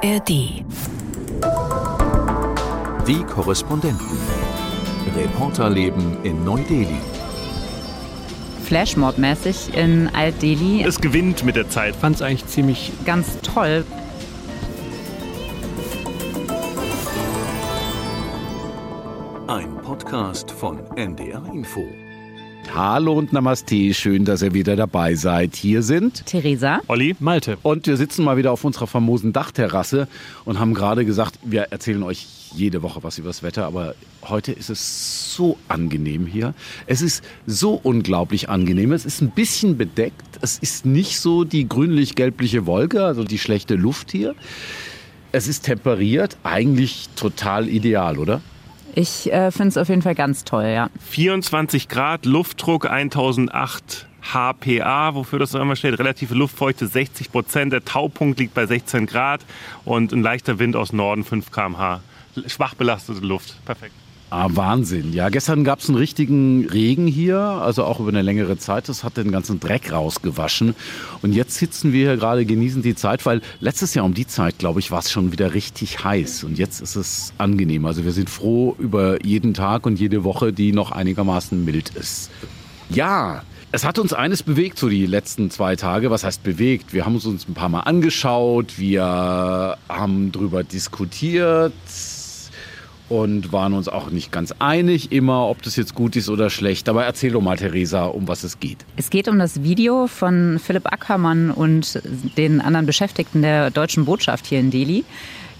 ARD. Die Korrespondenten. Reporterleben in Neu-Delhi. Flashmob-mäßig in Alt-Delhi. Es gewinnt mit der Zeit. fand es eigentlich ziemlich Ganz toll. Ein Podcast von NDR Info. Hallo und Namaste, schön, dass ihr wieder dabei seid. Hier sind Theresa. Olli? Malte. und wir sitzen mal wieder auf unserer famosen Dachterrasse und haben gerade gesagt, wir erzählen euch jede Woche was über das Wetter, aber heute ist es so angenehm hier. Es ist so unglaublich angenehm. Es ist ein bisschen bedeckt. Es ist nicht so die grünlich-gelbliche Wolke, also die schlechte Luft hier. Es ist temperiert, eigentlich total ideal, oder? Ich äh, finde es auf jeden Fall ganz toll, ja. 24 Grad, Luftdruck 1008 HPA, wofür das immer steht. Relative Luftfeuchte 60 Prozent. Der Taupunkt liegt bei 16 Grad und ein leichter Wind aus Norden 5 km/h. Schwach belastete Luft. Perfekt. Ah, Wahnsinn. Ja, gestern gab es einen richtigen Regen hier, also auch über eine längere Zeit. Das hat den ganzen Dreck rausgewaschen. Und jetzt sitzen wir hier gerade, genießen die Zeit, weil letztes Jahr um die Zeit, glaube ich, war es schon wieder richtig heiß. Und jetzt ist es angenehm. Also wir sind froh über jeden Tag und jede Woche, die noch einigermaßen mild ist. Ja, es hat uns eines bewegt, so die letzten zwei Tage. Was heißt bewegt? Wir haben es uns ein paar Mal angeschaut, wir haben drüber diskutiert und waren uns auch nicht ganz einig immer, ob das jetzt gut ist oder schlecht. Aber erzähl doch mal, Theresa, um was es geht. Es geht um das Video von Philipp Ackermann und den anderen Beschäftigten der deutschen Botschaft hier in Delhi.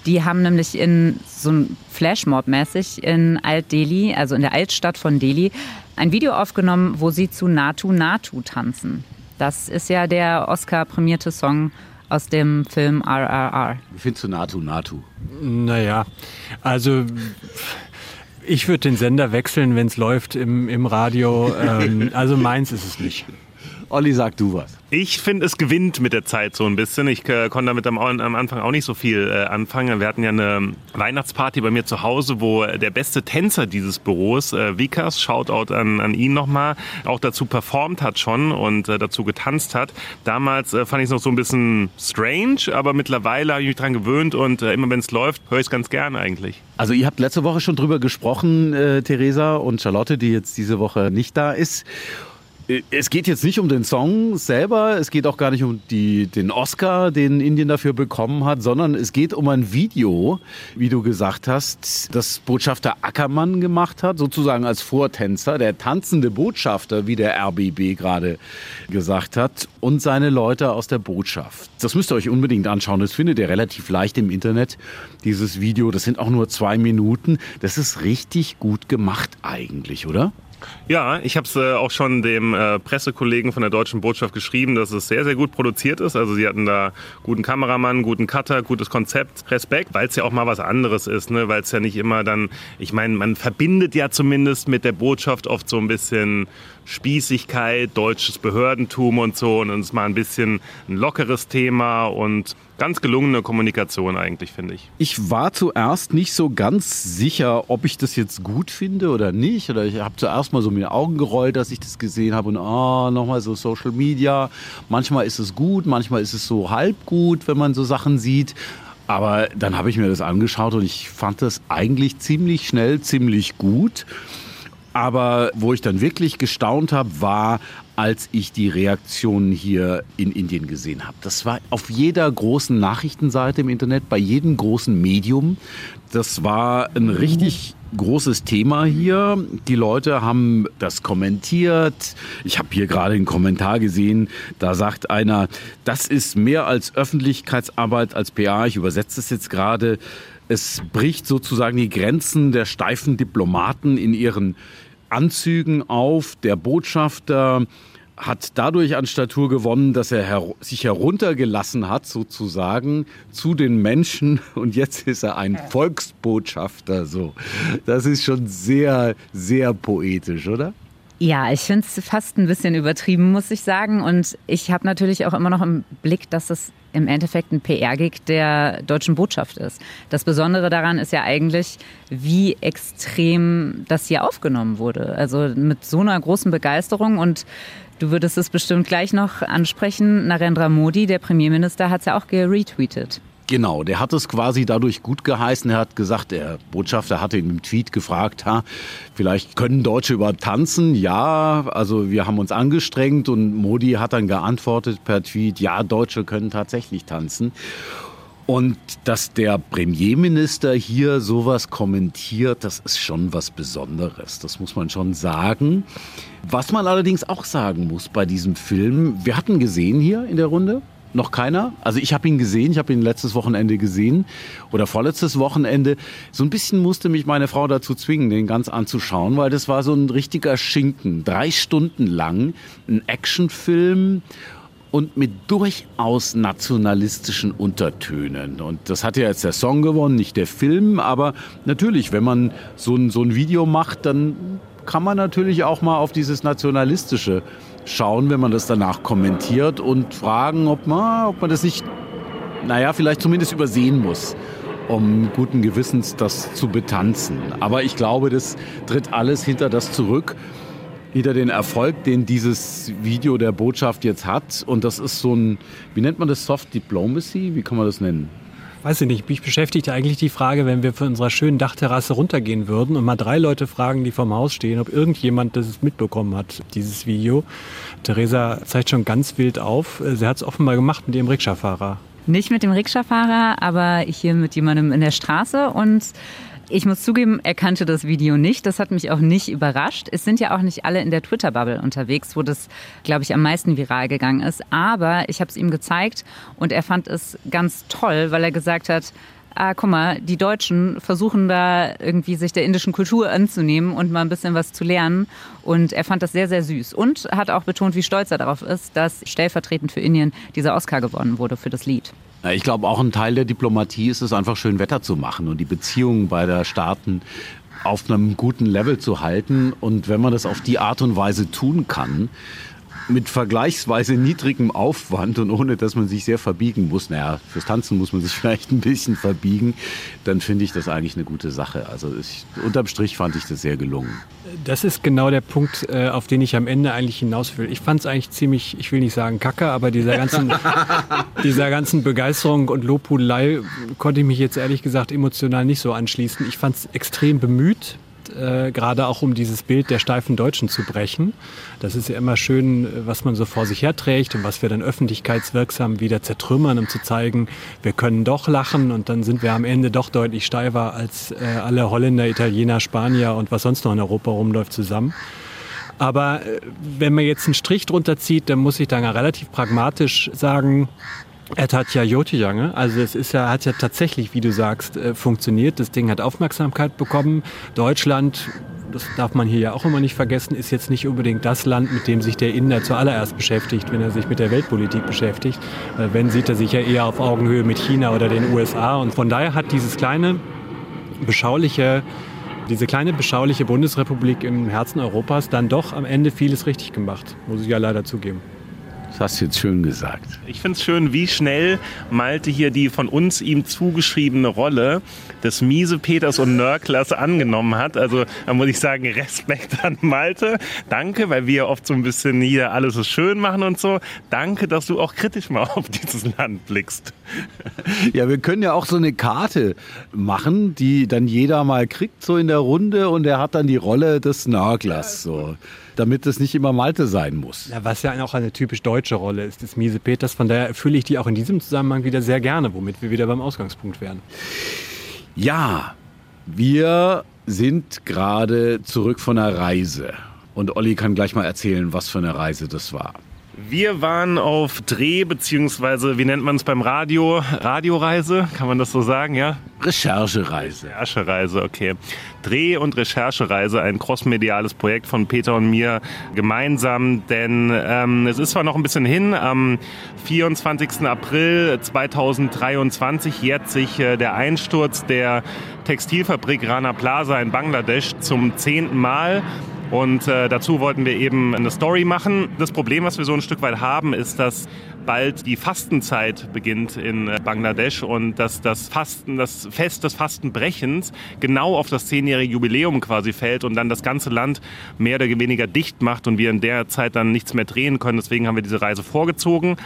Die haben nämlich in so ein Flashmob-mäßig in Alt-Delhi, also in der Altstadt von Delhi, ein Video aufgenommen, wo sie zu Natu Natu tanzen. Das ist ja der Oscar-prämierte Song aus dem Film RRR. Wie findest du Natu Natu? Naja, also ich würde den Sender wechseln, wenn es läuft im, im Radio. Ähm, also meins ist es nicht. Olli, sag du was. Ich finde, es gewinnt mit der Zeit so ein bisschen. Ich äh, konnte damit am, am Anfang auch nicht so viel äh, anfangen. Wir hatten ja eine Weihnachtsparty bei mir zu Hause, wo der beste Tänzer dieses Büros, äh, Vikas, Shoutout an, an ihn nochmal, auch dazu performt hat schon und äh, dazu getanzt hat. Damals äh, fand ich es noch so ein bisschen strange, aber mittlerweile habe ich mich dran gewöhnt und äh, immer wenn es läuft, höre ich es ganz gern eigentlich. Also ihr habt letzte Woche schon drüber gesprochen, äh, Theresa und Charlotte, die jetzt diese Woche nicht da ist. Es geht jetzt nicht um den Song selber, es geht auch gar nicht um die, den Oscar, den Indien dafür bekommen hat, sondern es geht um ein Video, wie du gesagt hast, das Botschafter Ackermann gemacht hat, sozusagen als Vortänzer, der tanzende Botschafter, wie der RBB gerade gesagt hat, und seine Leute aus der Botschaft. Das müsst ihr euch unbedingt anschauen. Das findet ihr relativ leicht im Internet, dieses Video. Das sind auch nur zwei Minuten. Das ist richtig gut gemacht eigentlich, oder? Ja, ich habe es äh, auch schon dem äh, Pressekollegen von der Deutschen Botschaft geschrieben, dass es sehr, sehr gut produziert ist. Also sie hatten da guten Kameramann, guten Cutter, gutes Konzept, Respekt, weil es ja auch mal was anderes ist, ne? weil es ja nicht immer dann, ich meine, man verbindet ja zumindest mit der Botschaft oft so ein bisschen Spießigkeit, deutsches Behördentum und so und es ist mal ein bisschen ein lockeres Thema und ganz gelungene Kommunikation eigentlich, finde ich. Ich war zuerst nicht so ganz sicher, ob ich das jetzt gut finde oder nicht. Oder ich habe zuerst mal so mir Augen gerollt, dass ich das gesehen habe und ah, nochmal so Social Media. Manchmal ist es gut, manchmal ist es so halb gut, wenn man so Sachen sieht. Aber dann habe ich mir das angeschaut und ich fand das eigentlich ziemlich schnell, ziemlich gut. Aber wo ich dann wirklich gestaunt habe, war, als ich die Reaktionen hier in Indien gesehen habe. Das war auf jeder großen Nachrichtenseite im Internet, bei jedem großen Medium. Das war ein richtig großes Thema hier. Die Leute haben das kommentiert. Ich habe hier gerade einen Kommentar gesehen, da sagt einer, das ist mehr als Öffentlichkeitsarbeit als PA. Ich übersetze es jetzt gerade. Es bricht sozusagen die Grenzen der steifen Diplomaten in ihren Anzügen auf. Der Botschafter hat dadurch an Statur gewonnen, dass er her sich heruntergelassen hat, sozusagen, zu den Menschen. Und jetzt ist er ein Volksbotschafter. So, das ist schon sehr, sehr poetisch, oder? Ja, ich finde es fast ein bisschen übertrieben, muss ich sagen. Und ich habe natürlich auch immer noch im Blick, dass es im Endeffekt ein PR-Gig der deutschen Botschaft ist. Das Besondere daran ist ja eigentlich, wie extrem das hier aufgenommen wurde. Also mit so einer großen Begeisterung und Du würdest es bestimmt gleich noch ansprechen. Narendra Modi, der Premierminister, hat es ja auch geretweetet. Genau, der hat es quasi dadurch gut geheißen. Er hat gesagt, der Botschafter hatte ihn im Tweet gefragt, ha, vielleicht können Deutsche überhaupt tanzen? Ja, also wir haben uns angestrengt und Modi hat dann geantwortet per Tweet, ja, Deutsche können tatsächlich tanzen. Und dass der Premierminister hier sowas kommentiert, das ist schon was Besonderes. Das muss man schon sagen. Was man allerdings auch sagen muss bei diesem Film, wir hatten gesehen hier in der Runde, noch keiner. Also ich habe ihn gesehen, ich habe ihn letztes Wochenende gesehen oder vorletztes Wochenende. So ein bisschen musste mich meine Frau dazu zwingen, den ganz anzuschauen, weil das war so ein richtiger Schinken. Drei Stunden lang ein Actionfilm und mit durchaus nationalistischen Untertönen. Und das hat ja jetzt der Song gewonnen, nicht der Film. Aber natürlich, wenn man so ein, so ein Video macht, dann kann man natürlich auch mal auf dieses Nationalistische schauen, wenn man das danach kommentiert und fragen, ob man, ob man das nicht, naja, vielleicht zumindest übersehen muss, um guten Gewissens das zu betanzen. Aber ich glaube, das tritt alles hinter das zurück, hinter den Erfolg, den dieses Video der Botschaft jetzt hat. Und das ist so ein, wie nennt man das, Soft Diplomacy? Wie kann man das nennen? Weiß ich nicht, mich beschäftigt eigentlich die Frage, wenn wir von unserer schönen Dachterrasse runtergehen würden und mal drei Leute fragen, die vorm Haus stehen, ob irgendjemand das mitbekommen hat, dieses Video. Theresa zeigt schon ganz wild auf. Sie hat es offenbar gemacht mit ihrem Rikscha-Fahrer. Nicht mit dem Rikscha-Fahrer, aber hier mit jemandem in der Straße und ich muss zugeben, er kannte das Video nicht. Das hat mich auch nicht überrascht. Es sind ja auch nicht alle in der Twitter-Bubble unterwegs, wo das, glaube ich, am meisten viral gegangen ist. Aber ich habe es ihm gezeigt und er fand es ganz toll, weil er gesagt hat, ah, guck mal, die Deutschen versuchen da irgendwie sich der indischen Kultur anzunehmen und mal ein bisschen was zu lernen. Und er fand das sehr, sehr süß. Und hat auch betont, wie stolz er darauf ist, dass stellvertretend für Indien dieser Oscar gewonnen wurde für das Lied. Ich glaube, auch ein Teil der Diplomatie ist es einfach schön Wetter zu machen und die Beziehungen beider Staaten auf einem guten Level zu halten. Und wenn man das auf die Art und Weise tun kann, mit vergleichsweise niedrigem Aufwand und ohne, dass man sich sehr verbiegen muss, naja, fürs Tanzen muss man sich vielleicht ein bisschen verbiegen, dann finde ich das eigentlich eine gute Sache. Also ich, unterm Strich fand ich das sehr gelungen. Das ist genau der Punkt, äh, auf den ich am Ende eigentlich hinaus will. Ich fand es eigentlich ziemlich, ich will nicht sagen kacke, aber dieser ganzen, dieser ganzen Begeisterung und Lobhudelei konnte ich mich jetzt ehrlich gesagt emotional nicht so anschließen. Ich fand es extrem bemüht, äh, gerade auch um dieses Bild der steifen Deutschen zu brechen. Das ist ja immer schön, was man so vor sich herträgt und was wir dann öffentlichkeitswirksam wieder zertrümmern, um zu zeigen, wir können doch lachen und dann sind wir am Ende doch deutlich steifer als äh, alle Holländer, Italiener, Spanier und was sonst noch in Europa rumläuft zusammen. Aber äh, wenn man jetzt einen Strich drunter zieht, dann muss ich dann relativ pragmatisch sagen, er hat ja Jotijange, also es ist ja, hat ja tatsächlich, wie du sagst, äh, funktioniert. Das Ding hat Aufmerksamkeit bekommen. Deutschland, das darf man hier ja auch immer nicht vergessen, ist jetzt nicht unbedingt das Land, mit dem sich der Inder zuallererst beschäftigt, wenn er sich mit der Weltpolitik beschäftigt. Äh, wenn, sieht er sich ja eher auf Augenhöhe mit China oder den USA. Und von daher hat dieses kleine, beschauliche diese kleine beschauliche Bundesrepublik im Herzen Europas dann doch am Ende vieles richtig gemacht, muss ich ja leider zugeben. Das hast du jetzt schön gesagt. Ich finde es schön, wie schnell Malte hier die von uns ihm zugeschriebene Rolle des Miese Peters und Nörklers angenommen hat. Also da muss ich sagen, Respekt an Malte. Danke, weil wir oft so ein bisschen hier alles so schön machen und so. Danke, dass du auch kritisch mal auf dieses Land blickst. Ja, wir können ja auch so eine Karte machen, die dann jeder mal kriegt, so in der Runde und er hat dann die Rolle des Nörglers. So damit es nicht immer Malte sein muss. Ja, was ja auch eine typisch deutsche Rolle ist, des Miese Peters. Von daher fühle ich die auch in diesem Zusammenhang wieder sehr gerne, womit wir wieder beim Ausgangspunkt wären. Ja, wir sind gerade zurück von einer Reise. Und Olli kann gleich mal erzählen, was für eine Reise das war. Wir waren auf Dreh, beziehungsweise wie nennt man es beim Radio? Radioreise, kann man das so sagen, ja? Recherchereise. Recherchereise, okay. Dreh- und Recherchereise, ein crossmediales Projekt von Peter und mir gemeinsam, denn ähm, es ist zwar noch ein bisschen hin, am 24. April 2023 jährt sich äh, der Einsturz der Textilfabrik Rana Plaza in Bangladesch zum zehnten Mal. Und äh, dazu wollten wir eben eine Story machen. Das Problem, was wir so ein Stück weit haben, ist, dass bald die Fastenzeit beginnt in äh, Bangladesch und dass das Fasten, das Fest des Fastenbrechens genau auf das zehnjährige Jubiläum quasi fällt und dann das ganze Land mehr oder weniger dicht macht und wir in der Zeit dann nichts mehr drehen können. Deswegen haben wir diese Reise vorgezogen.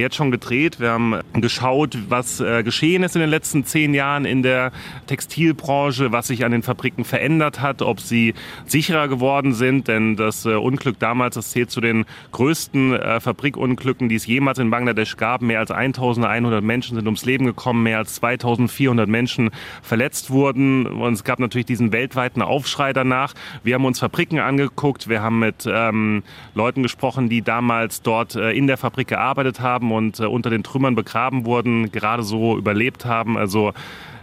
Jetzt schon gedreht. Wir haben geschaut, was äh, geschehen ist in den letzten zehn Jahren in der Textilbranche, was sich an den Fabriken verändert hat, ob sie sicherer geworden sind. Denn das äh, Unglück damals, das zählt zu den größten äh, Fabrikunglücken, die es jemals in Bangladesch gab. Mehr als 1100 Menschen sind ums Leben gekommen, mehr als 2400 Menschen verletzt wurden. Und es gab natürlich diesen weltweiten Aufschrei danach. Wir haben uns Fabriken angeguckt, wir haben mit ähm, Leuten gesprochen, die damals dort äh, in der Fabrik gearbeitet haben und äh, unter den Trümmern begraben wurden, gerade so überlebt haben. Also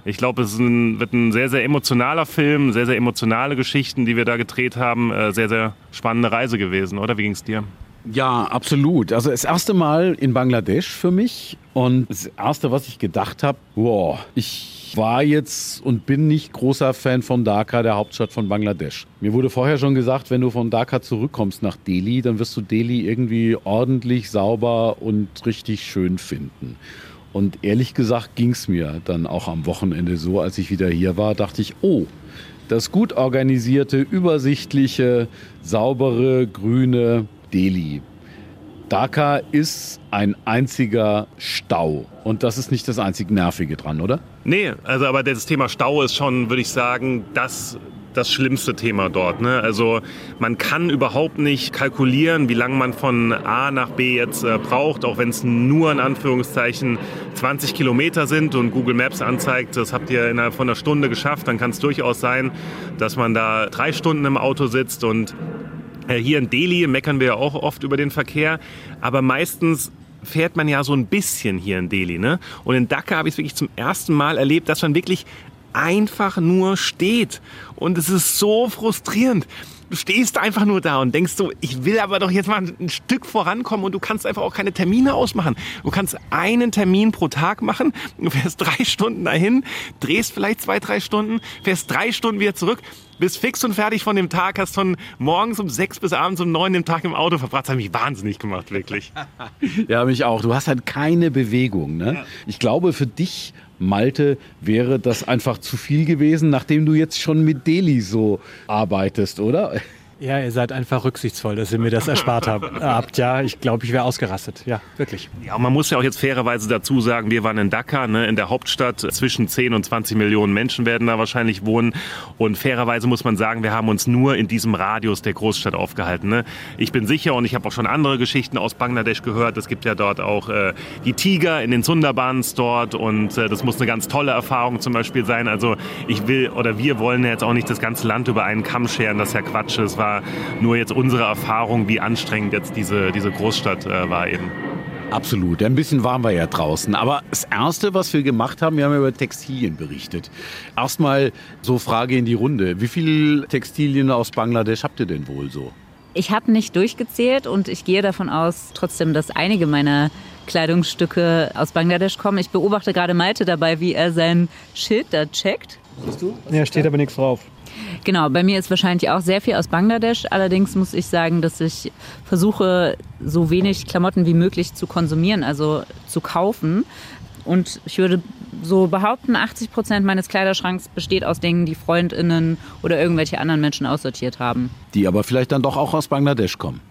ich glaube, es ein, wird ein sehr, sehr emotionaler Film, sehr, sehr emotionale Geschichten, die wir da gedreht haben. Äh, sehr, sehr spannende Reise gewesen, oder? Wie ging es dir? Ja, absolut. Also das erste Mal in Bangladesch für mich und das erste, was ich gedacht habe, wow, ich war jetzt und bin nicht großer Fan von Dhaka, der Hauptstadt von Bangladesch. Mir wurde vorher schon gesagt, wenn du von Dhaka zurückkommst nach Delhi, dann wirst du Delhi irgendwie ordentlich, sauber und richtig schön finden. Und ehrlich gesagt ging es mir dann auch am Wochenende so, als ich wieder hier war, dachte ich, oh, das gut organisierte, übersichtliche, saubere, grüne Delhi. Dhaka ist ein einziger Stau. Und das ist nicht das einzig Nervige dran, oder? Nee, also aber das Thema Stau ist schon, würde ich sagen, das das schlimmste Thema dort. Ne? Also man kann überhaupt nicht kalkulieren, wie lange man von A nach B jetzt äh, braucht, auch wenn es nur in Anführungszeichen 20 Kilometer sind und Google Maps anzeigt, das habt ihr innerhalb von einer Stunde geschafft, dann kann es durchaus sein, dass man da drei Stunden im Auto sitzt und hier in Delhi meckern wir ja auch oft über den Verkehr, aber meistens fährt man ja so ein bisschen hier in Delhi. Ne? Und in Dhaka habe ich es wirklich zum ersten Mal erlebt, dass man wirklich einfach nur steht. Und es ist so frustrierend. Du stehst einfach nur da und denkst so, ich will aber doch jetzt mal ein Stück vorankommen und du kannst einfach auch keine Termine ausmachen. Du kannst einen Termin pro Tag machen, du fährst drei Stunden dahin, drehst vielleicht zwei, drei Stunden, fährst drei Stunden wieder zurück, bist fix und fertig von dem Tag, hast von morgens um sechs bis abends um neun den Tag im Auto verbracht. Das hat mich wahnsinnig gemacht, wirklich. ja, mich auch. Du hast halt keine Bewegung. Ne? Ja. Ich glaube, für dich Malte, wäre das einfach zu viel gewesen, nachdem du jetzt schon mit Delhi so arbeitest, oder? Ja, ihr seid einfach rücksichtsvoll, dass ihr mir das erspart habt. Ja, ich glaube, ich wäre ausgerastet. Ja, wirklich. Ja, man muss ja auch jetzt fairerweise dazu sagen, wir waren in Dhaka, ne, in der Hauptstadt. Zwischen 10 und 20 Millionen Menschen werden da wahrscheinlich wohnen. Und fairerweise muss man sagen, wir haben uns nur in diesem Radius der Großstadt aufgehalten. Ne? Ich bin sicher und ich habe auch schon andere Geschichten aus Bangladesch gehört. Es gibt ja dort auch äh, die Tiger in den Sundarbans dort und äh, das muss eine ganz tolle Erfahrung zum Beispiel sein. Also ich will oder wir wollen ja jetzt auch nicht das ganze Land über einen Kamm scheren. Das ist ja Quatsch. Es war nur jetzt unsere Erfahrung, wie anstrengend jetzt diese, diese Großstadt äh, war eben. Absolut. Ein bisschen waren wir ja draußen. Aber das Erste, was wir gemacht haben, wir haben über Textilien berichtet. Erstmal so Frage in die Runde. Wie viele Textilien aus Bangladesch habt ihr denn wohl so? Ich habe nicht durchgezählt und ich gehe davon aus trotzdem, dass einige meiner Kleidungsstücke aus Bangladesch kommen. Ich beobachte gerade Malte dabei, wie er sein Schild da checkt. Siehst du? Ja, steht aber nichts drauf. Genau, bei mir ist wahrscheinlich auch sehr viel aus Bangladesch. Allerdings muss ich sagen, dass ich versuche, so wenig Klamotten wie möglich zu konsumieren, also zu kaufen. Und ich würde so behaupten, 80 Prozent meines Kleiderschranks besteht aus Dingen, die Freundinnen oder irgendwelche anderen Menschen aussortiert haben. Die aber vielleicht dann doch auch aus Bangladesch kommen.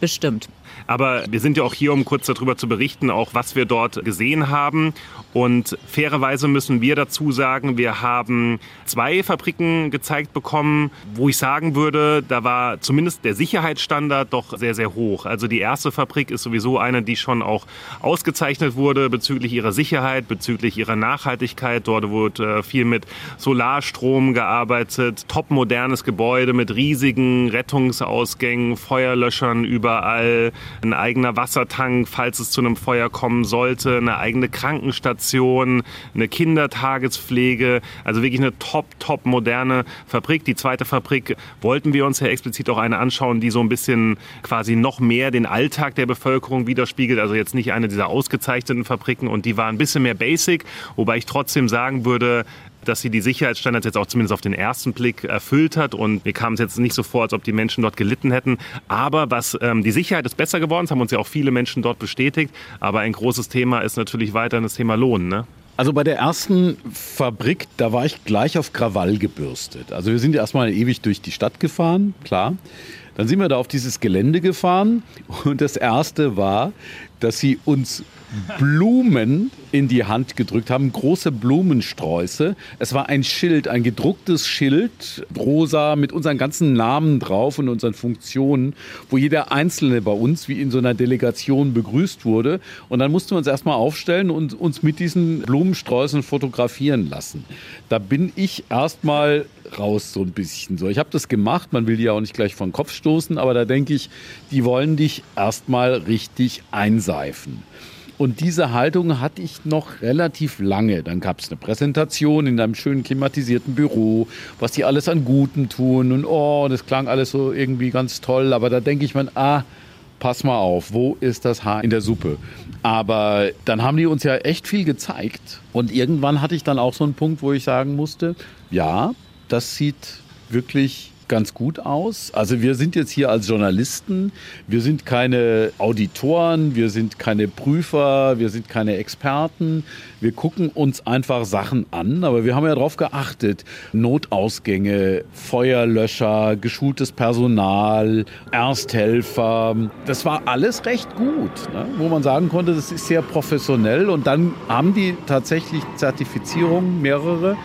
Bestimmt. Aber wir sind ja auch hier, um kurz darüber zu berichten, auch was wir dort gesehen haben. Und fairerweise müssen wir dazu sagen, wir haben zwei Fabriken gezeigt bekommen, wo ich sagen würde, da war zumindest der Sicherheitsstandard doch sehr, sehr hoch. Also die erste Fabrik ist sowieso eine, die schon auch ausgezeichnet wurde bezüglich ihrer Sicherheit, bezüglich ihrer Nachhaltigkeit. Dort wurde äh, viel mit Solarstrom gearbeitet, topmodernes Gebäude mit riesigen Rettungsausgängen, Feuerlöschern überall, ein eigener Wassertank, falls es zu einem Feuer kommen sollte, eine eigene Krankenstation, eine Kindertagespflege, also wirklich eine top, top moderne Fabrik. Die zweite Fabrik wollten wir uns ja explizit auch eine anschauen, die so ein bisschen quasi noch mehr den Alltag der Bevölkerung widerspiegelt. Also jetzt nicht eine dieser ausgezeichneten Fabriken und die war ein bisschen mehr basic, wobei ich trotzdem sagen würde, dass sie die Sicherheitsstandards jetzt auch zumindest auf den ersten Blick erfüllt hat. Und mir kam es jetzt nicht so vor, als ob die Menschen dort gelitten hätten. Aber was ähm, die Sicherheit ist besser geworden, das haben uns ja auch viele Menschen dort bestätigt. Aber ein großes Thema ist natürlich weiterhin das Thema Lohn. Ne? Also bei der ersten Fabrik, da war ich gleich auf Krawall gebürstet. Also wir sind erstmal ewig durch die Stadt gefahren, klar. Dann sind wir da auf dieses Gelände gefahren und das erste war, dass sie uns Blumen in die Hand gedrückt haben, große Blumensträuße. Es war ein Schild, ein gedrucktes Schild, rosa, mit unseren ganzen Namen drauf und unseren Funktionen, wo jeder Einzelne bei uns wie in so einer Delegation begrüßt wurde. Und dann mussten wir uns erstmal aufstellen und uns mit diesen Blumensträußen fotografieren lassen. Da bin ich erstmal raus so ein bisschen so. Ich habe das gemacht, man will die ja auch nicht gleich den Kopf stoßen, aber da denke ich, die wollen dich erstmal richtig einseifen. Und diese Haltung hatte ich noch relativ lange. Dann gab es eine Präsentation in einem schönen klimatisierten Büro, was die alles an Guten tun. Und oh, das klang alles so irgendwie ganz toll. Aber da denke ich mir, ah, pass mal auf, wo ist das Haar in der Suppe? Aber dann haben die uns ja echt viel gezeigt. Und irgendwann hatte ich dann auch so einen Punkt, wo ich sagen musste, ja, das sieht wirklich ganz gut aus. Also wir sind jetzt hier als Journalisten, wir sind keine Auditoren, wir sind keine Prüfer, wir sind keine Experten. Wir gucken uns einfach Sachen an, aber wir haben ja darauf geachtet. Notausgänge, Feuerlöscher, geschultes Personal, Ersthelfer. Das war alles recht gut, ne? wo man sagen konnte, das ist sehr professionell. Und dann haben die tatsächlich Zertifizierungen, mehrere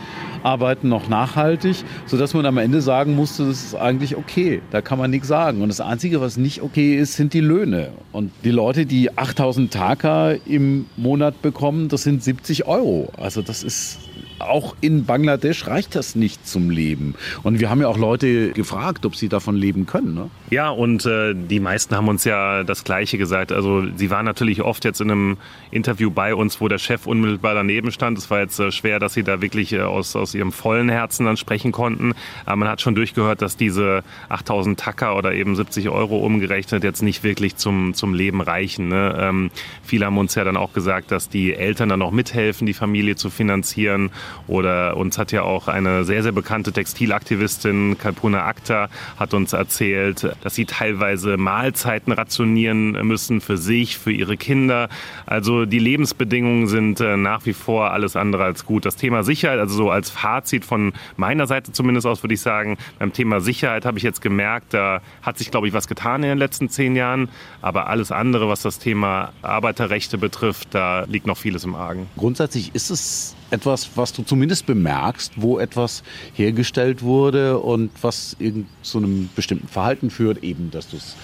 arbeiten noch nachhaltig, sodass man am Ende sagen musste, das ist eigentlich okay, da kann man nichts sagen. Und das Einzige, was nicht okay ist, sind die Löhne. Und die Leute, die 8000 Taka im Monat bekommen, das sind 70 Euro. Also das ist auch in Bangladesch reicht das nicht zum Leben. Und wir haben ja auch Leute gefragt, ob sie davon leben können. Ne? Ja, und äh, die meisten haben uns ja das Gleiche gesagt. Also sie waren natürlich oft jetzt in einem Interview bei uns, wo der Chef unmittelbar daneben stand. Es war jetzt äh, schwer, dass sie da wirklich äh, aus, aus ihrem vollen Herzen dann sprechen konnten. Aber man hat schon durchgehört, dass diese 8000 Tacker oder eben 70 Euro umgerechnet jetzt nicht wirklich zum, zum Leben reichen. Ne? Ähm, viele haben uns ja dann auch gesagt, dass die Eltern dann auch mithelfen, die Familie zu finanzieren oder uns hat ja auch eine sehr, sehr bekannte Textilaktivistin, Kalpuna Akta, hat uns erzählt, dass sie teilweise Mahlzeiten rationieren müssen für sich, für ihre Kinder. Also die Lebensbedingungen sind äh, nach wie vor alles andere als gut. Das Thema Sicherheit, also so als Fazit von meiner Seite zumindest aus, würde ich sagen, beim Thema Sicherheit habe ich jetzt gemerkt, da hat sich, glaube ich, was getan in den letzten zehn Jahren. Aber alles andere, was das Thema Arbeiterrechte betrifft, da liegt noch vieles im Argen. Grundsätzlich ist es etwas, was du zumindest bemerkst, wo etwas hergestellt wurde und was in so einem bestimmten Verhalten führt, eben, dass du es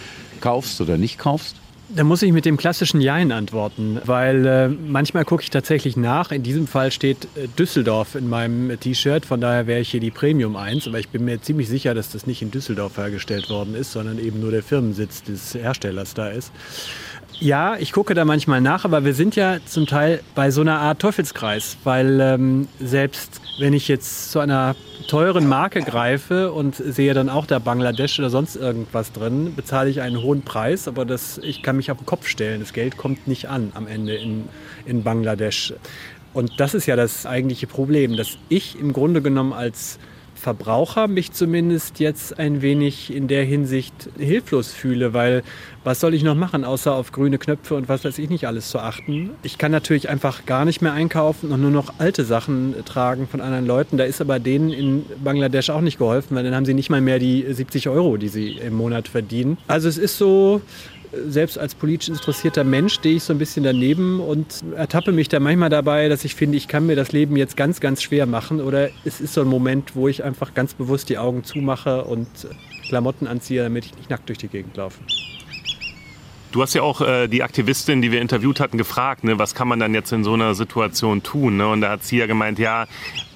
kaufst oder nicht kaufst? Da muss ich mit dem klassischen Jein antworten, weil äh, manchmal gucke ich tatsächlich nach. In diesem Fall steht äh, Düsseldorf in meinem T-Shirt, von daher wäre ich hier die Premium 1, aber ich bin mir ziemlich sicher, dass das nicht in Düsseldorf hergestellt worden ist, sondern eben nur der Firmensitz des Herstellers da ist. Ja, ich gucke da manchmal nach, aber wir sind ja zum Teil bei so einer Art Teufelskreis, weil ähm, selbst wenn ich jetzt zu einer teuren Marke greife und sehe dann auch da Bangladesch oder sonst irgendwas drin, bezahle ich einen hohen Preis, aber das, ich kann mich auf den Kopf stellen. Das Geld kommt nicht an am Ende in, in Bangladesch. Und das ist ja das eigentliche Problem, dass ich im Grunde genommen als Verbraucher mich zumindest jetzt ein wenig in der Hinsicht hilflos fühle, weil was soll ich noch machen, außer auf grüne Knöpfe und was weiß ich nicht alles zu achten. Ich kann natürlich einfach gar nicht mehr einkaufen und nur noch alte Sachen tragen von anderen Leuten. Da ist aber denen in Bangladesch auch nicht geholfen, weil dann haben sie nicht mal mehr die 70 Euro, die sie im Monat verdienen. Also es ist so, selbst als politisch interessierter Mensch stehe ich so ein bisschen daneben und ertappe mich da manchmal dabei, dass ich finde, ich kann mir das Leben jetzt ganz, ganz schwer machen. Oder es ist so ein Moment, wo ich einfach ganz bewusst die Augen zumache und Klamotten anziehe, damit ich nicht nackt durch die Gegend laufe. Du hast ja auch äh, die Aktivistin, die wir interviewt hatten, gefragt, ne, was kann man dann jetzt in so einer Situation tun? Ne? Und da hat sie ja gemeint, ja,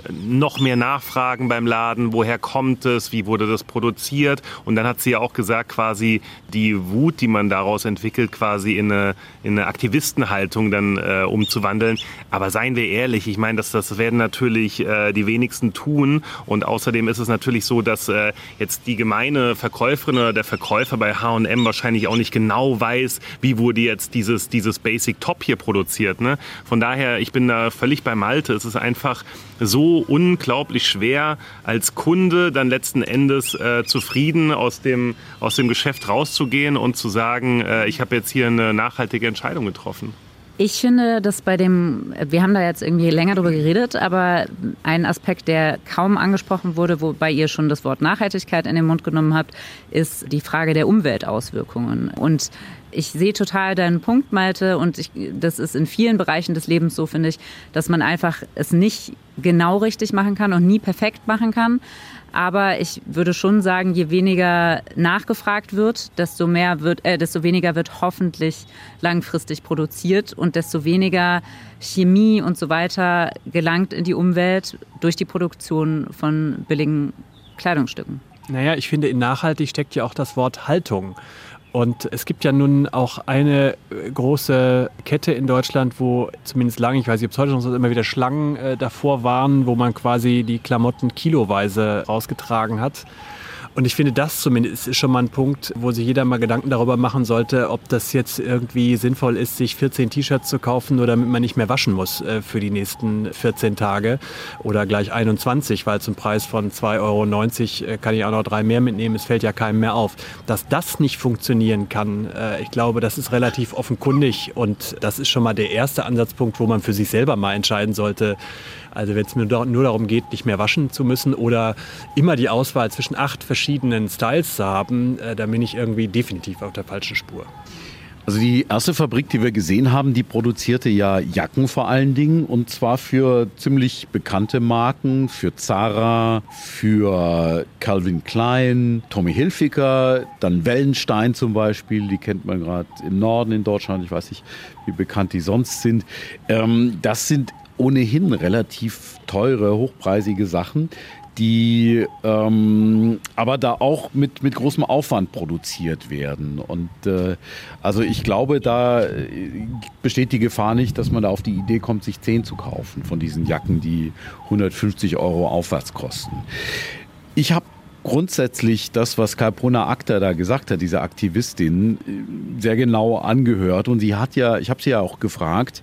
noch mehr nachfragen beim Laden, woher kommt es, wie wurde das produziert. Und dann hat sie ja auch gesagt, quasi die Wut, die man daraus entwickelt, quasi in eine, in eine Aktivistenhaltung dann äh, umzuwandeln. Aber seien wir ehrlich, ich meine, das, das werden natürlich äh, die wenigsten tun. Und außerdem ist es natürlich so, dass äh, jetzt die gemeine Verkäuferin oder der Verkäufer bei H&M wahrscheinlich auch nicht genau weiß, wie wurde jetzt dieses, dieses Basic Top hier produziert. Ne? Von daher, ich bin da völlig bei Malte. Es ist einfach so unglaublich schwer, als Kunde dann letzten Endes äh, zufrieden aus dem, aus dem Geschäft rauszugehen und zu sagen, äh, ich habe jetzt hier eine nachhaltige Entscheidung getroffen. Ich finde, dass bei dem, wir haben da jetzt irgendwie länger drüber geredet, aber ein Aspekt, der kaum angesprochen wurde, wobei ihr schon das Wort Nachhaltigkeit in den Mund genommen habt, ist die Frage der Umweltauswirkungen. Und ich sehe total deinen Punkt, Malte, und ich, das ist in vielen Bereichen des Lebens so, finde ich, dass man einfach es nicht genau richtig machen kann und nie perfekt machen kann. Aber ich würde schon sagen, je weniger nachgefragt wird, desto mehr wird, äh, desto weniger wird hoffentlich langfristig produziert und desto weniger Chemie und so weiter gelangt in die Umwelt durch die Produktion von billigen Kleidungsstücken. Naja, ich finde, in nachhaltig steckt ja auch das Wort Haltung. Und es gibt ja nun auch eine äh, große Kette in Deutschland, wo zumindest lange, ich weiß nicht, ob es heute noch so immer wieder Schlangen äh, davor waren, wo man quasi die Klamotten kiloweise rausgetragen hat. Und ich finde, das zumindest ist schon mal ein Punkt, wo sich jeder mal Gedanken darüber machen sollte, ob das jetzt irgendwie sinnvoll ist, sich 14 T-Shirts zu kaufen, nur damit man nicht mehr waschen muss äh, für die nächsten 14 Tage oder gleich 21, weil zum Preis von 2,90 Euro äh, kann ich auch noch drei mehr mitnehmen. Es fällt ja keinem mehr auf. Dass das nicht funktionieren kann, äh, ich glaube, das ist relativ offenkundig und das ist schon mal der erste Ansatzpunkt, wo man für sich selber mal entscheiden sollte, also wenn es mir nur darum geht, nicht mehr waschen zu müssen oder immer die Auswahl zwischen acht verschiedenen Styles zu haben, äh, dann bin ich irgendwie definitiv auf der falschen Spur. Also die erste Fabrik, die wir gesehen haben, die produzierte ja Jacken vor allen Dingen und zwar für ziemlich bekannte Marken, für Zara, für Calvin Klein, Tommy Hilfiger, dann Wellenstein zum Beispiel, die kennt man gerade im Norden in Deutschland, ich weiß nicht, wie bekannt die sonst sind. Ähm, das sind ohnehin relativ teure, hochpreisige Sachen, die ähm, aber da auch mit, mit großem Aufwand produziert werden. Und äh, also ich glaube, da äh, besteht die Gefahr nicht, dass man da auf die Idee kommt, sich zehn zu kaufen von diesen Jacken, die 150 Euro aufwärts kosten. Ich habe grundsätzlich das, was Kalpona Akta da gesagt hat, diese Aktivistin, äh, sehr genau angehört. Und sie hat ja, ich habe sie ja auch gefragt,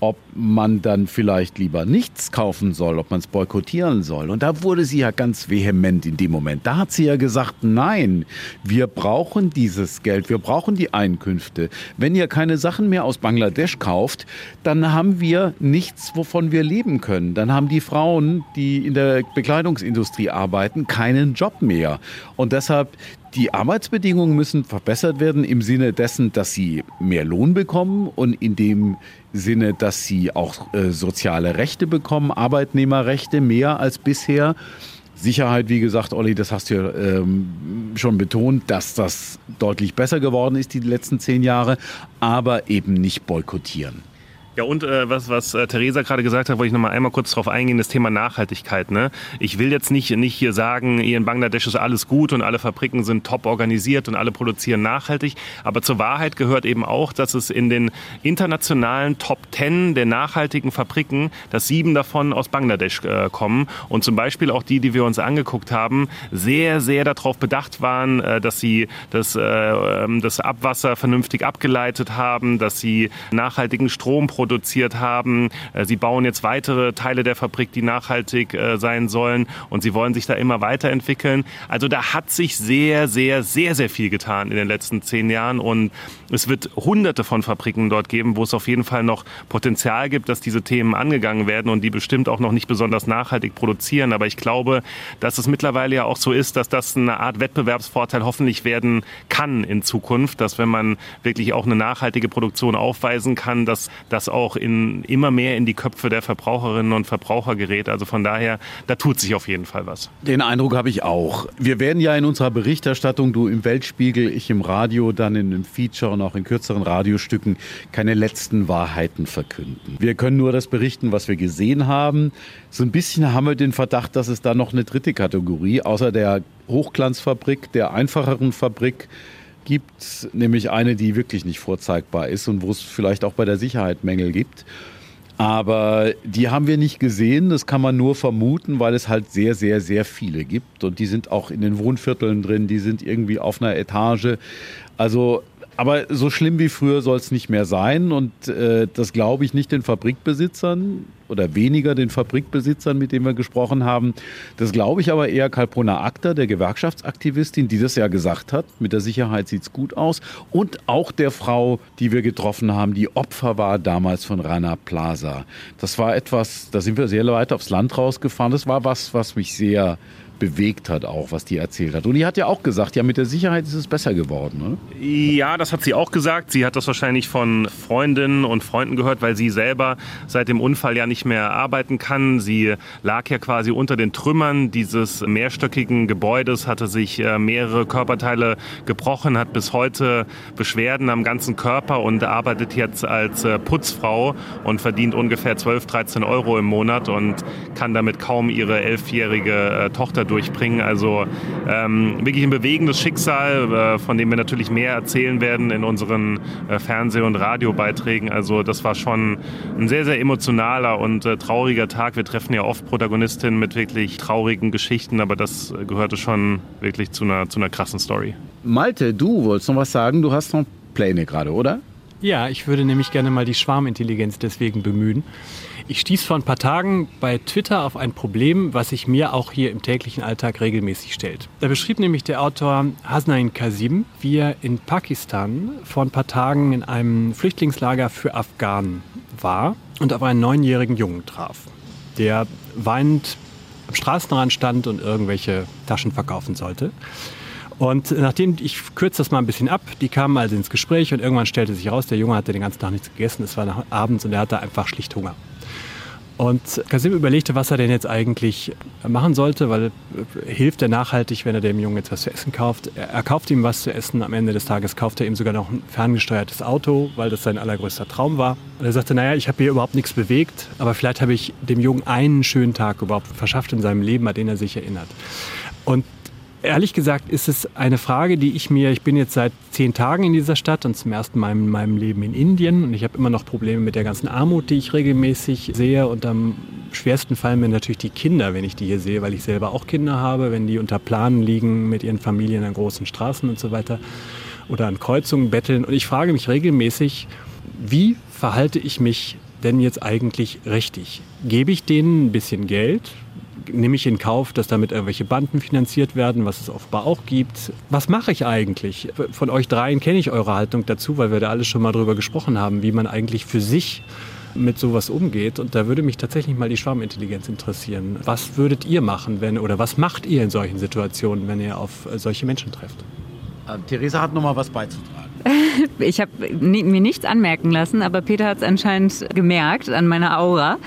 ob man dann vielleicht lieber nichts kaufen soll, ob man es boykottieren soll. Und da wurde sie ja ganz vehement in dem Moment. Da hat sie ja gesagt, nein, wir brauchen dieses Geld, wir brauchen die Einkünfte. Wenn ihr keine Sachen mehr aus Bangladesch kauft, dann haben wir nichts, wovon wir leben können. Dann haben die Frauen, die in der Bekleidungsindustrie arbeiten, keinen Job mehr. Und deshalb die Arbeitsbedingungen müssen verbessert werden im Sinne dessen, dass sie mehr Lohn bekommen und in dem Sinne, dass sie auch äh, soziale Rechte bekommen, Arbeitnehmerrechte mehr als bisher. Sicherheit, wie gesagt, Olli, das hast du ja ähm, schon betont, dass das deutlich besser geworden ist die letzten zehn Jahre, aber eben nicht boykottieren. Ja, und äh, was, was äh, Theresa gerade gesagt hat, wollte ich noch mal einmal kurz darauf eingehen, das Thema Nachhaltigkeit. Ne? Ich will jetzt nicht, nicht hier sagen, hier in Bangladesch ist alles gut und alle Fabriken sind top organisiert und alle produzieren nachhaltig. Aber zur Wahrheit gehört eben auch, dass es in den internationalen Top Ten der nachhaltigen Fabriken, dass sieben davon aus Bangladesch äh, kommen. Und zum Beispiel auch die, die wir uns angeguckt haben, sehr, sehr darauf bedacht waren, äh, dass sie das, äh, ähm, das Abwasser vernünftig abgeleitet haben, dass sie nachhaltigen Strom produzieren produziert haben. Äh, sie bauen jetzt weitere Teile der Fabrik, die nachhaltig äh, sein sollen und sie wollen sich da immer weiterentwickeln. Also da hat sich sehr, sehr, sehr, sehr viel getan in den letzten zehn Jahren und es wird hunderte von Fabriken dort geben, wo es auf jeden Fall noch Potenzial gibt, dass diese Themen angegangen werden und die bestimmt auch noch nicht besonders nachhaltig produzieren. Aber ich glaube, dass es mittlerweile ja auch so ist, dass das eine Art Wettbewerbsvorteil hoffentlich werden kann in Zukunft, dass wenn man wirklich auch eine nachhaltige Produktion aufweisen kann, dass das auch in, immer mehr in die Köpfe der Verbraucherinnen und Verbraucher gerät. Also von daher, da tut sich auf jeden Fall was. Den Eindruck habe ich auch. Wir werden ja in unserer Berichterstattung, du im Weltspiegel, ich im Radio, dann in einem Feature und auch in kürzeren Radiostücken, keine letzten Wahrheiten verkünden. Wir können nur das berichten, was wir gesehen haben. So ein bisschen haben wir den Verdacht, dass es da noch eine dritte Kategorie, außer der Hochglanzfabrik, der einfacheren Fabrik, gibt, nämlich eine, die wirklich nicht vorzeigbar ist und wo es vielleicht auch bei der Sicherheit Mängel gibt. Aber die haben wir nicht gesehen, das kann man nur vermuten, weil es halt sehr, sehr, sehr viele gibt. Und die sind auch in den Wohnvierteln drin, die sind irgendwie auf einer Etage. Also, aber so schlimm wie früher soll es nicht mehr sein. Und äh, das glaube ich nicht den Fabrikbesitzern, oder weniger den Fabrikbesitzern, mit denen wir gesprochen haben. Das glaube ich aber eher Kalpona Akta, der Gewerkschaftsaktivistin, die das ja gesagt hat. Mit der Sicherheit sieht es gut aus. Und auch der Frau, die wir getroffen haben, die Opfer war damals von Rana Plaza. Das war etwas, da sind wir sehr weit aufs Land rausgefahren. Das war was, was mich sehr bewegt hat, auch was die erzählt hat. Und die hat ja auch gesagt, ja, mit der Sicherheit ist es besser geworden. Ne? Ja, das hat sie auch gesagt. Sie hat das wahrscheinlich von Freundinnen und Freunden gehört, weil sie selber seit dem Unfall ja nicht mehr arbeiten kann. Sie lag ja quasi unter den Trümmern dieses mehrstöckigen Gebäudes, hatte sich äh, mehrere Körperteile gebrochen, hat bis heute Beschwerden am ganzen Körper und arbeitet jetzt als äh, Putzfrau und verdient ungefähr 12, 13 Euro im Monat und kann damit kaum ihre elfjährige äh, Tochter durchbringen. Also ähm, wirklich ein bewegendes Schicksal, äh, von dem wir natürlich mehr erzählen werden in unseren äh, Fernseh- und Radiobeiträgen. Also das war schon ein sehr, sehr emotionaler und äh, trauriger Tag. Wir treffen ja oft Protagonistinnen mit wirklich traurigen Geschichten, aber das gehörte schon wirklich zu einer, zu einer krassen Story. Malte, du wolltest noch was sagen. Du hast noch Pläne gerade, oder? Ja, ich würde nämlich gerne mal die Schwarmintelligenz deswegen bemühen. Ich stieß vor ein paar Tagen bei Twitter auf ein Problem, was sich mir auch hier im täglichen Alltag regelmäßig stellt. Da beschrieb nämlich der Autor Hasnain Kasim, wie er in Pakistan vor ein paar Tagen in einem Flüchtlingslager für Afghanen war und auf einen neunjährigen Jungen traf, der weinend am Straßenrand stand und irgendwelche Taschen verkaufen sollte. Und nachdem, ich kürze das mal ein bisschen ab, die kamen also ins Gespräch und irgendwann stellte sich raus, der Junge hatte den ganzen Tag nichts gegessen, es war abends und er hatte einfach schlicht Hunger. Und Kasim überlegte, was er denn jetzt eigentlich machen sollte, weil äh, hilft er nachhaltig, wenn er dem Jungen jetzt was zu essen kauft. Er kauft ihm was zu essen. Am Ende des Tages kauft er ihm sogar noch ein ferngesteuertes Auto, weil das sein allergrößter Traum war. Und er sagte, naja, ich habe hier überhaupt nichts bewegt, aber vielleicht habe ich dem Jungen einen schönen Tag überhaupt verschafft in seinem Leben, an den er sich erinnert. Und Ehrlich gesagt ist es eine Frage, die ich mir, ich bin jetzt seit zehn Tagen in dieser Stadt und zum ersten Mal in meinem Leben in Indien und ich habe immer noch Probleme mit der ganzen Armut, die ich regelmäßig sehe und am schwersten fallen mir natürlich die Kinder, wenn ich die hier sehe, weil ich selber auch Kinder habe, wenn die unter Planen liegen mit ihren Familien an großen Straßen und so weiter oder an Kreuzungen betteln und ich frage mich regelmäßig, wie verhalte ich mich denn jetzt eigentlich richtig? Gebe ich denen ein bisschen Geld, nehme ich in Kauf, dass damit irgendwelche Banden finanziert werden, was es offenbar auch gibt. Was mache ich eigentlich? Von euch dreien kenne ich eure Haltung dazu, weil wir da alles schon mal drüber gesprochen haben, wie man eigentlich für sich mit sowas umgeht. Und da würde mich tatsächlich mal die Schwarmintelligenz interessieren. Was würdet ihr machen, wenn oder was macht ihr in solchen Situationen, wenn ihr auf solche Menschen trefft? Äh, Theresa hat noch mal was beizutragen. Ich habe mir nichts anmerken lassen, aber Peter hat es anscheinend gemerkt an meiner Aura.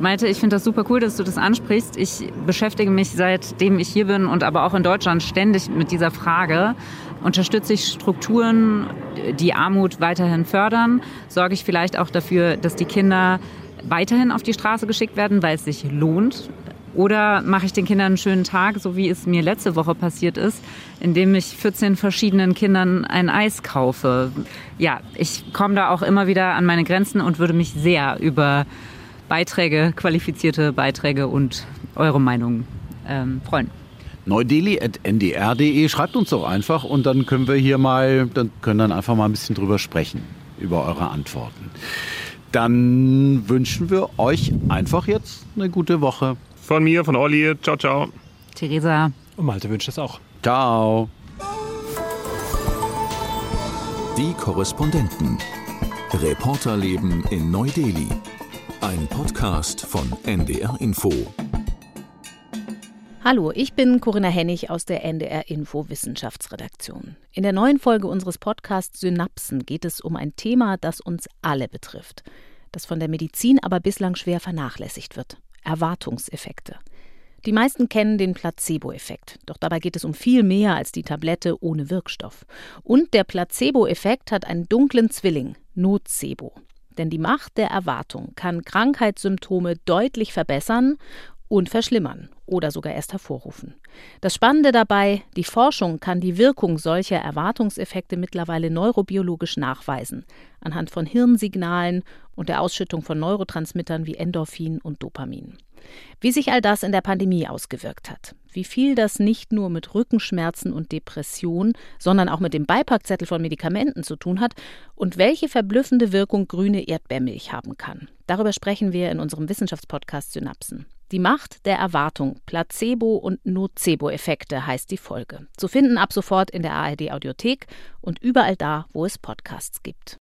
Meinte, ich finde das super cool, dass du das ansprichst. Ich beschäftige mich seitdem ich hier bin und aber auch in Deutschland ständig mit dieser Frage. Unterstütze ich Strukturen, die Armut weiterhin fördern? Sorge ich vielleicht auch dafür, dass die Kinder weiterhin auf die Straße geschickt werden, weil es sich lohnt, oder mache ich den Kindern einen schönen Tag, so wie es mir letzte Woche passiert ist, indem ich 14 verschiedenen Kindern ein Eis kaufe. Ja, ich komme da auch immer wieder an meine Grenzen und würde mich sehr über Beiträge, qualifizierte Beiträge und eure Meinung ähm, freuen. Neudeli.ndr.de schreibt uns doch einfach und dann können wir hier mal, dann können dann einfach mal ein bisschen drüber sprechen, über eure Antworten. Dann wünschen wir euch einfach jetzt eine gute Woche. Von mir, von Olli. Ciao, ciao. Theresa. Und Malte wünscht es auch. Ciao. Die Korrespondenten. Reporterleben in Neu-Delhi. Ein Podcast von NDR Info. Hallo, ich bin Corinna Hennig aus der NDR Info Wissenschaftsredaktion. In der neuen Folge unseres Podcasts Synapsen geht es um ein Thema, das uns alle betrifft, das von der Medizin aber bislang schwer vernachlässigt wird. Erwartungseffekte. Die meisten kennen den Placebo-Effekt, doch dabei geht es um viel mehr als die Tablette ohne Wirkstoff. Und der Placebo-Effekt hat einen dunklen Zwilling, Nocebo. Denn die Macht der Erwartung kann Krankheitssymptome deutlich verbessern und verschlimmern oder sogar erst hervorrufen. Das Spannende dabei, die Forschung kann die Wirkung solcher Erwartungseffekte mittlerweile neurobiologisch nachweisen, anhand von Hirnsignalen und der Ausschüttung von Neurotransmittern wie Endorphin und Dopamin. Wie sich all das in der Pandemie ausgewirkt hat, wie viel das nicht nur mit Rückenschmerzen und Depression, sondern auch mit dem Beipackzettel von Medikamenten zu tun hat und welche verblüffende Wirkung grüne Erdbeermilch haben kann. Darüber sprechen wir in unserem Wissenschaftspodcast Synapsen. Die Macht der Erwartung, Placebo- und Nocebo-Effekte heißt die Folge. Zu finden ab sofort in der ARD Audiothek und überall da, wo es Podcasts gibt.